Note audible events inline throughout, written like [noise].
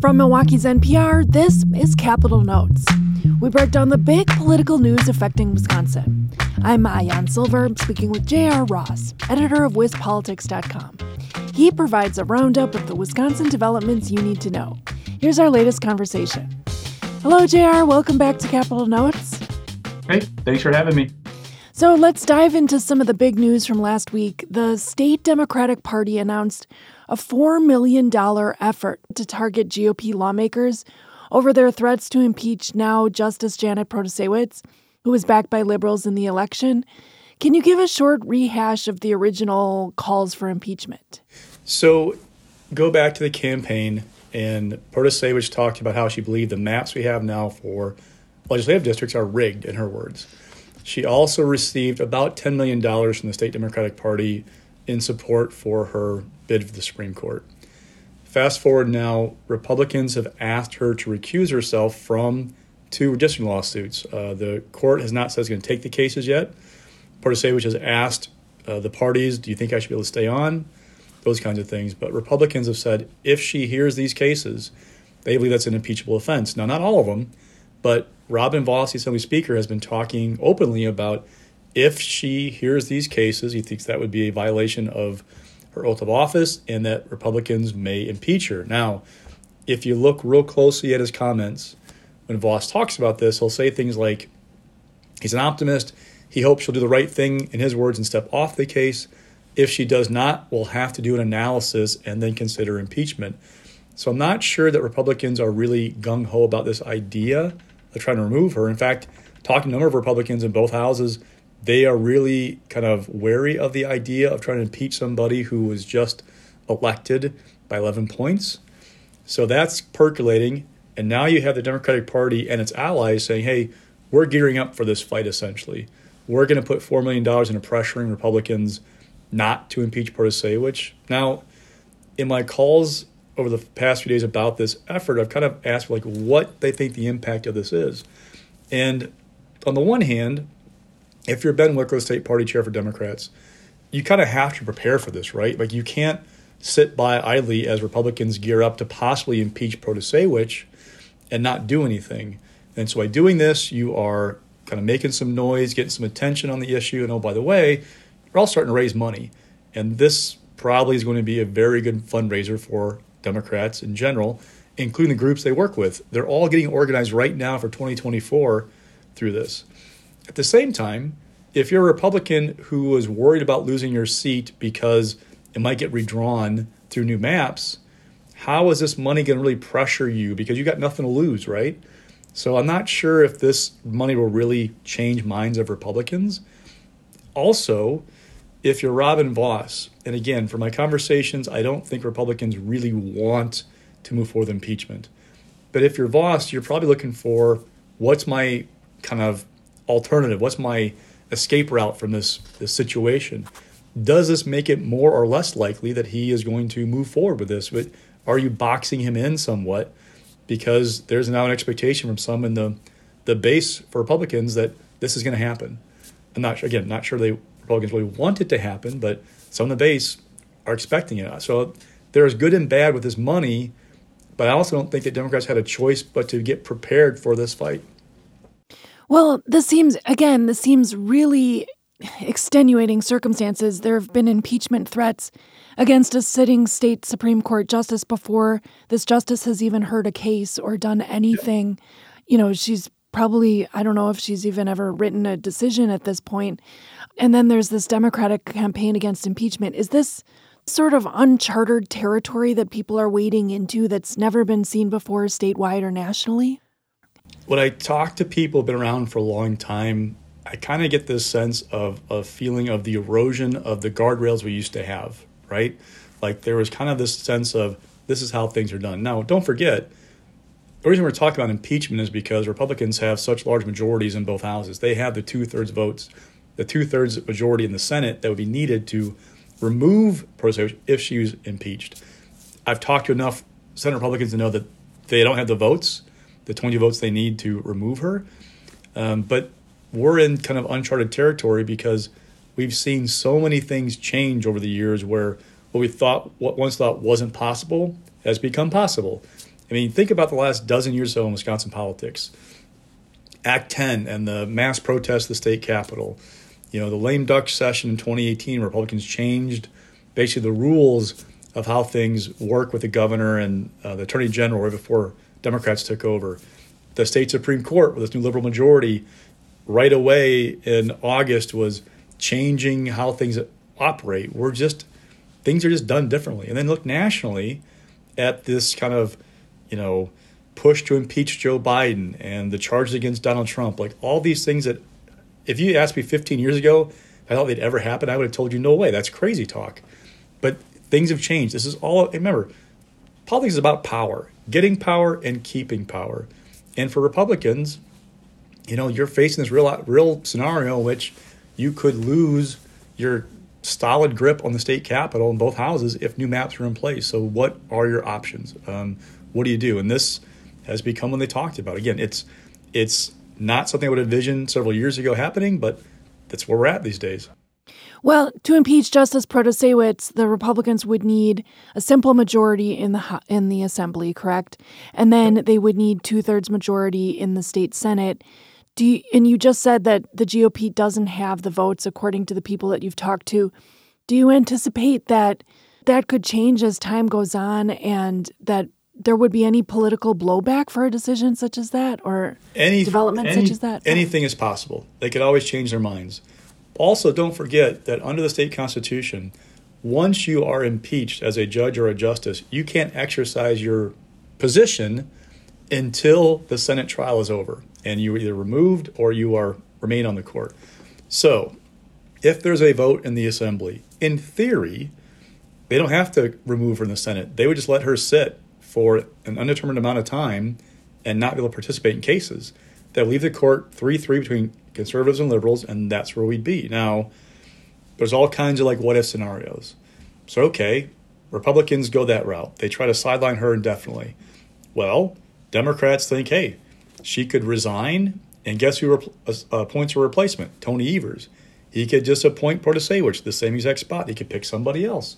From Milwaukee's NPR, this is Capitol Notes. We break down the big political news affecting Wisconsin. I'm Maayan Silver, speaking with J.R. Ross, editor of WisPolitics.com. He provides a roundup of the Wisconsin developments you need to know. Here's our latest conversation. Hello, JR. Welcome back to Capitol Notes. Hey, thanks for having me. So let's dive into some of the big news from last week. The state Democratic Party announced a $4 million effort to target GOP lawmakers over their threats to impeach now Justice Janet Protasiewicz, who was backed by liberals in the election. Can you give a short rehash of the original calls for impeachment? So, go back to the campaign, and Protasiewicz talked about how she believed the maps we have now for legislative districts are rigged, in her words. She also received about $10 million from the state Democratic Party in support for her bid for the Supreme Court. Fast forward now, Republicans have asked her to recuse herself from two redistricting lawsuits. Uh, the court has not said it's going to take the cases yet. Protasiewicz has asked uh, the parties, do you think I should be able to stay on? Those kinds of things. But Republicans have said if she hears these cases, they believe that's an impeachable offense. Now, not all of them, but Robin Vos, the Assembly Speaker, has been talking openly about if she hears these cases, he thinks that would be a violation of her oath of office and that Republicans may impeach her. Now, if you look real closely at his comments, when Vos talks about this, he'll say things like he's an optimist. He hopes she'll do the right thing, in his words, and step off the case. If she does not, we'll have to do an analysis and then consider impeachment. So I'm not sure that Republicans are really gung ho about this idea trying to remove her. In fact, talking to a number of Republicans in both houses, they are really kind of wary of the idea of trying to impeach somebody who was just elected by 11 points. So that's percolating. And now you have the Democratic Party and its allies saying, hey, we're gearing up for this fight essentially. We're going to put $4 million into pressuring Republicans not to impeach Protasiewicz. Now, in my calls over the past few days about this effort, I've kind of asked like what they think the impact of this is. And on the one hand, if you're Ben Wikler, state party chair for Democrats, you kind of have to prepare for this, right? Like you can't sit by idly as Republicans gear up to possibly impeach Protasiewicz and not do anything. And so by doing this, you are kind of making some noise, getting some attention on the issue. And oh, by the way, you're all starting to raise money. And this probably is going to be a very good fundraiser for Democrats in general, including the groups they work with. They're all getting organized right now for 2024 through this. At the same time, if you're a Republican who is worried about losing your seat because it might get redrawn through new maps, how is this money going to really pressure you? Because you got nothing to lose, right? So I'm not sure if this money will really change minds of Republicans. Also, if you're Robin Vos, and again, for my conversations, I don't think Republicans really want to move forward with impeachment. But if you're Vos, you're probably looking for what's my kind of alternative? What's my escape route from this, this situation? Does this make it more or less likely that he is going to move forward with this? But are you boxing him in somewhat? Because there's now an expectation from some in the the base for Republicans that this is going to happen. I'm not again not sure they Republicans really want it to happen, but some in the base are expecting it. So there's good and bad with this money, but I also don't think that Democrats had a choice but to get prepared for this fight. Well, this seems, again, this seems really extenuating circumstances. There have been impeachment threats against a sitting state Supreme Court justice before this justice has even heard a case or done anything. You know, she's probably, I don't know if she's even ever written a decision at this point. And then there's this Democratic campaign against impeachment. Is this sort of uncharted territory that people are wading into that's never been seen before statewide or nationally? when I talk to people who've been around for a long time, I kind of get this sense of a feeling of the erosion of the guardrails we used to have, right? Like there was kind of this sense of this is how things are done. Now, don't forget, the reason we're talking about impeachment is because Republicans have such large majorities in both houses. They have the two thirds votes, the two thirds majority in the Senate that would be needed to remove Protasiewicz if she was impeached. I've talked to enough Senate Republicans to know that they don't have the votes the 20 votes they need to remove her. Um, but we're in kind of uncharted territory because we've seen so many things change over the years where what we thought, what once thought wasn't possible, has become possible. I mean, think about the last dozen years or so in Wisconsin politics. Act 10 and the mass protest the state capitol. You know, the lame duck session in 2018, Republicans changed basically the rules of how things work with the governor and uh, the attorney general right before Democrats took over. The state Supreme Court, with this new liberal majority, right away in August was changing how things operate. We're just, things are just done differently. And then look nationally at this kind of, you know, push to impeach Joe Biden and the charges against Donald Trump, like all these things that, if you asked me 15 years ago, I thought they'd ever happen, I would have told you, no way, that's crazy talk. But things have changed. This is all, remember, politics is about power, getting power and keeping power. And for Republicans, you know, you're facing this real, real scenario in which you could lose your solid grip on the state capitol in both houses if new maps are in place. So, what are your options? Um, what do you do? And this has become when they talked about. Again, it's it's not something I would envision several years ago happening, but that's where we're at these days. Well, to impeach Justice Protasiewicz, the Republicans would need a simple majority in the in the assembly, correct? And then they would need two thirds majority in the state senate. Do you, and you just said that the GOP doesn't have the votes according to the people that you've talked to. Do you anticipate that that could change as time goes on, and that there would be any political blowback for a decision such as that or any development any, such as that? Anything is possible. They could always change their minds. Also, don't forget that under the state constitution, once you are impeached as a judge or a justice, you can't exercise your position until the Senate trial is over and you are either removed or you are remain on the court. So, if there's a vote in the assembly, in theory, they don't have to remove her in the Senate. They would just let her sit for an undetermined amount of time and not be able to participate in cases. They'll leave the court 3 3 between conservatives and liberals, and that's where we'd be. Now, there's all kinds of like what if scenarios. So, okay, Republicans go that route. They try to sideline her indefinitely. Well, Democrats think, hey, she could resign, and guess who rep- uh, appoints her replacement? Tony Evers. He could just appoint Protasiewicz, the same exact spot. He could pick somebody else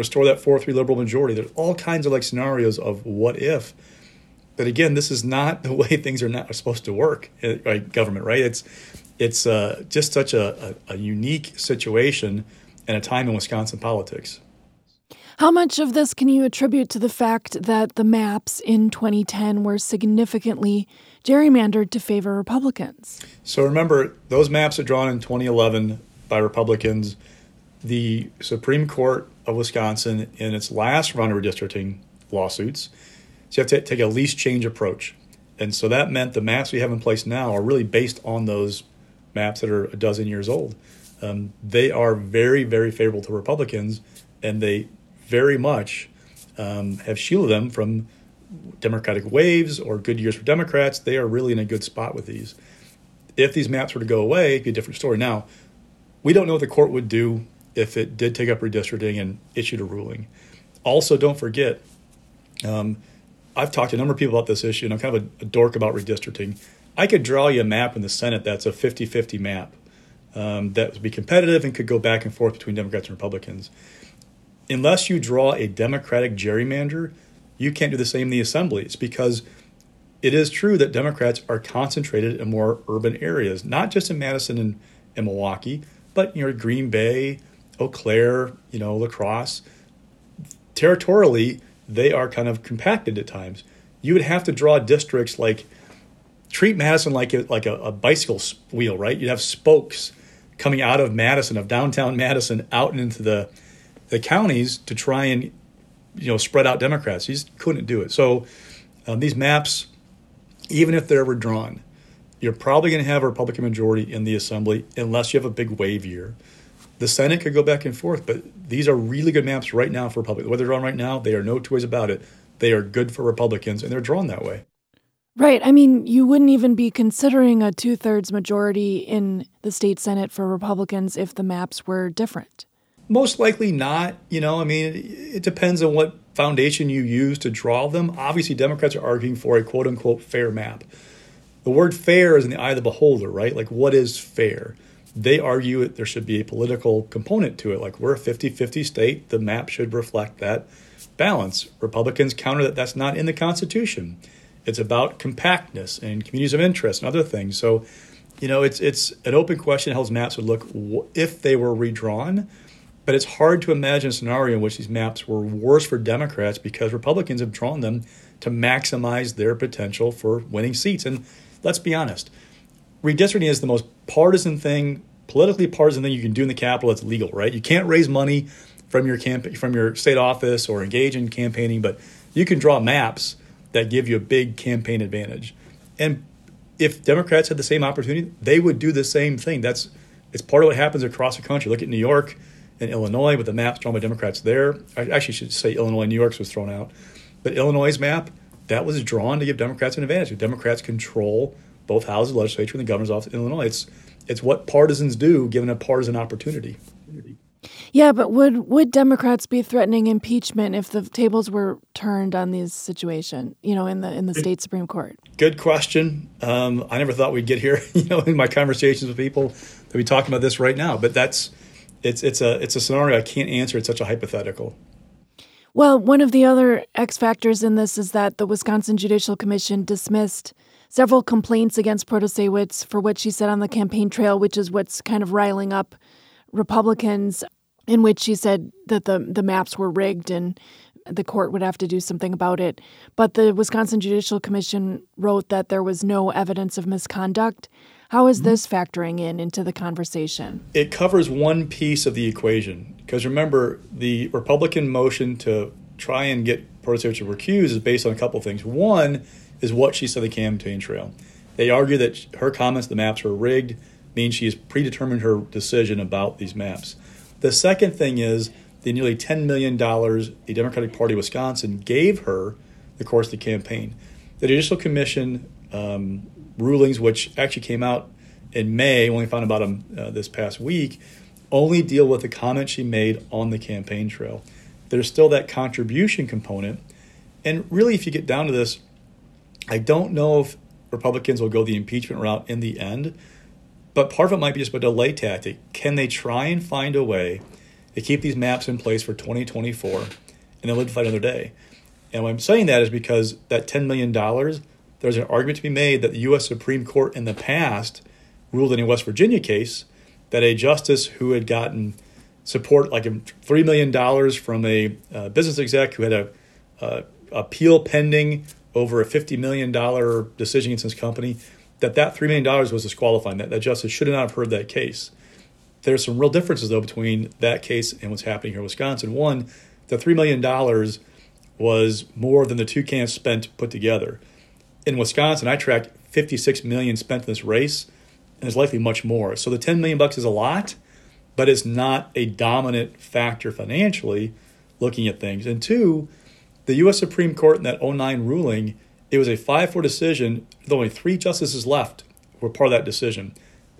restore that 4 3 liberal majority. There's all kinds of like scenarios of what if. But again, this is not the [laughs] way things are not are supposed to work, eh, right? Government, right? It's it's uh, just such a, a, a unique situation and a time in Wisconsin politics. How much of this can you attribute to the fact that the maps in 2010 were significantly gerrymandered to favor Republicans? So remember, those maps are drawn in 2011 by Republicans. The Supreme Court of Wisconsin in its last round of redistricting lawsuits. So you have to take a least change approach. And so that meant the maps we have in place now are really based on those maps that are a dozen years old. Um, they are very, very favorable to Republicans, and they very much um, have shielded them from Democratic waves or good years for Democrats. They are really in a good spot with these. If these maps were to go away, it'd be a different story. Now, we don't know what the court would do if it did take up redistricting and issued a ruling. Also, don't forget, um, I've talked to a number of people about this issue, and I'm kind of a, a, dork about redistricting. I could draw you a map in the Senate that's a 50 50 map um, that would be competitive and could go back and forth between Democrats and Republicans. Unless you draw a Democratic gerrymander, you can't do the same in the Assembly. It's because it is true that Democrats are concentrated in more urban areas, not just in Madison and, and Milwaukee, but you know, Green Bay, Eau Claire, you know, La Crosse, territorially, they are kind of compacted at times. You would have to draw districts like treat Madison like a, like a, a bicycle wheel, right? You'd have spokes coming out of Madison, of downtown Madison, out into the the counties to try and you know spread out Democrats. You just couldn't do it. So um, these maps, even if they're ever drawn, you're probably going to have a Republican majority in the assembly unless you have a big wave year. The Senate could go back and forth, but these are really good maps right now for Republicans. Whether they're drawn right now, they are no two ways about it. They are good for Republicans, and they're drawn that way. Right. I mean, you wouldn't even be considering a two thirds majority in the state Senate for Republicans if the maps were different. Most likely not. You know, I mean, it depends on what foundation you use to draw them. Obviously, Democrats are arguing for a quote unquote fair map. The word fair is in the eye of the beholder, right? Like, what is fair? They argue that there should be a political component to it. Like we're a 50 50 state, the map should reflect that. balance. Republicans counter that that's not in the Constitution. It's about compactness and communities of interest and other things. So, you know, it's it's an open question how those maps would look if they were redrawn. But it's hard to imagine a scenario in which these maps were worse for Democrats because Republicans have drawn them to maximize their potential for winning seats. And let's be honest, redistricting is the most partisan thing, politically partisan thing you can do in the Capitol that's legal, right? You can't raise money from your camp from your state office or engage in campaigning, but you can draw maps that give you a big campaign advantage. And if Democrats had the same opportunity, they would do the same thing. That's it's part of what happens across the country. Look at New York and Illinois with the maps drawn by Democrats there. I actually should say Illinois New York's was thrown out. But Illinois' map, that was drawn to give Democrats an advantage. Democrats control both houses of the legislature and the governor's office in Illinois. It's it's what partisans do given a partisan opportunity. Yeah, but would would Democrats be threatening impeachment if the tables were turned on this situation? You know, in the in the state supreme court. Good question. Um, I never thought we'd get here. [laughs] You know, in my conversations with people, that we talking about this right now. But that's it's it's a it's a scenario I can't answer. It's such a hypothetical. Well, one of the other X factors in this is that the Wisconsin Judicial Commission dismissed several complaints against Protasiewicz for what she said on the campaign trail, which is what's kind of riling up Republicans, in which she said that the, the maps were rigged and the court would have to do something about it. But the Wisconsin Judicial Commission wrote that there was no evidence of misconduct. How is mm-hmm. this factoring in into the conversation? It covers one piece of the equation. Because remember, the Republican motion to try and get Protasiewicz to recuse is based on a couple of things. One is what she said the campaign trail. They argue that her comments, the maps were rigged, means she has predetermined her decision about these maps. The second thing is the nearly $10 million the Democratic Party of Wisconsin gave her the course of the campaign. The Judicial Commission um, rulings, which actually came out in May, only found about them uh, this past week, only deal with the comments she made on the campaign trail. There's still that contribution component. And really, if you get down to this, I don't know if Republicans will go the impeachment route in the end, but part of it might be just a delay tactic. Can they try and find a way to keep these maps in place for 2024 and then live to fight another day? And why I'm saying that is because that $10 million there's an argument to be made that the U.S. Supreme Court in the past ruled in a West Virginia case that a justice who had gotten support, like $3 million from a uh, business exec who had a uh, appeal pending over a $50 million decision against his company, that that $3 million was disqualifying. That, that justice should not have heard that case. There's some real differences, though, between that case and what's happening here in Wisconsin. One, the $3 million was more than the two cans spent put together in Wisconsin, I tracked 56 million spent in this race, and there's likely much more. So the 10 million bucks is a lot, but it's not a dominant factor financially looking at things. And two, the U.S. Supreme Court in that 09 ruling, it was a 5 4 decision. With only three justices left were part of that decision.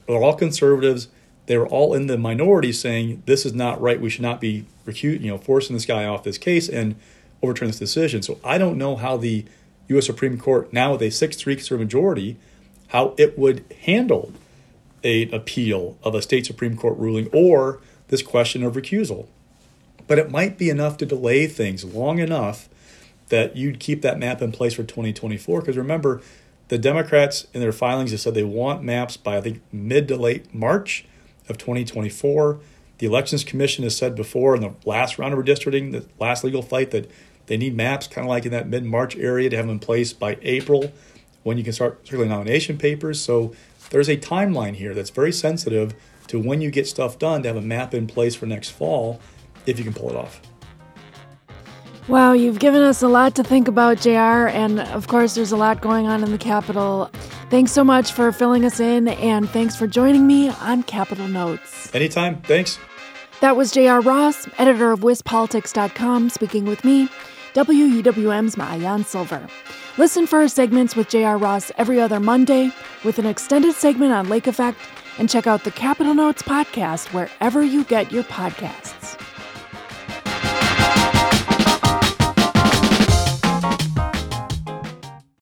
They're all conservatives. They were all in the minority saying this is not right. We should not be recused, you know, forcing this guy off this case and overturn this decision. So I don't know how the U.S. Supreme Court now with a 6 3 conservative majority, how it would handle an appeal of a state Supreme Court ruling or this question of recusal. But it might be enough to delay things long enough that you'd keep that map in place for 2024. Because remember, the Democrats in their filings have said they want maps by, I think, mid to late March of 2024. The Elections Commission has said before in the last round of redistricting, the last legal fight, that they need maps kind of like in that mid March area to have them in place by April when you can start circulating nomination papers. So there's a timeline here that's very sensitive to when you get stuff done to have a map in place for next fall if you can pull it off. Wow, you've given us a lot to think about, JR, and of course, there's a lot going on in the Capitol. Thanks so much for filling us in, and thanks for joining me on Capitol Notes. Anytime. Thanks. That was JR Ross, editor of WisPolitics.com, speaking with me. WUWM's Maayan Silver. Listen for our segments with JR Ross every other Monday with an extended segment on Lake Effect and check out the Capitol Notes podcast wherever you get your podcasts.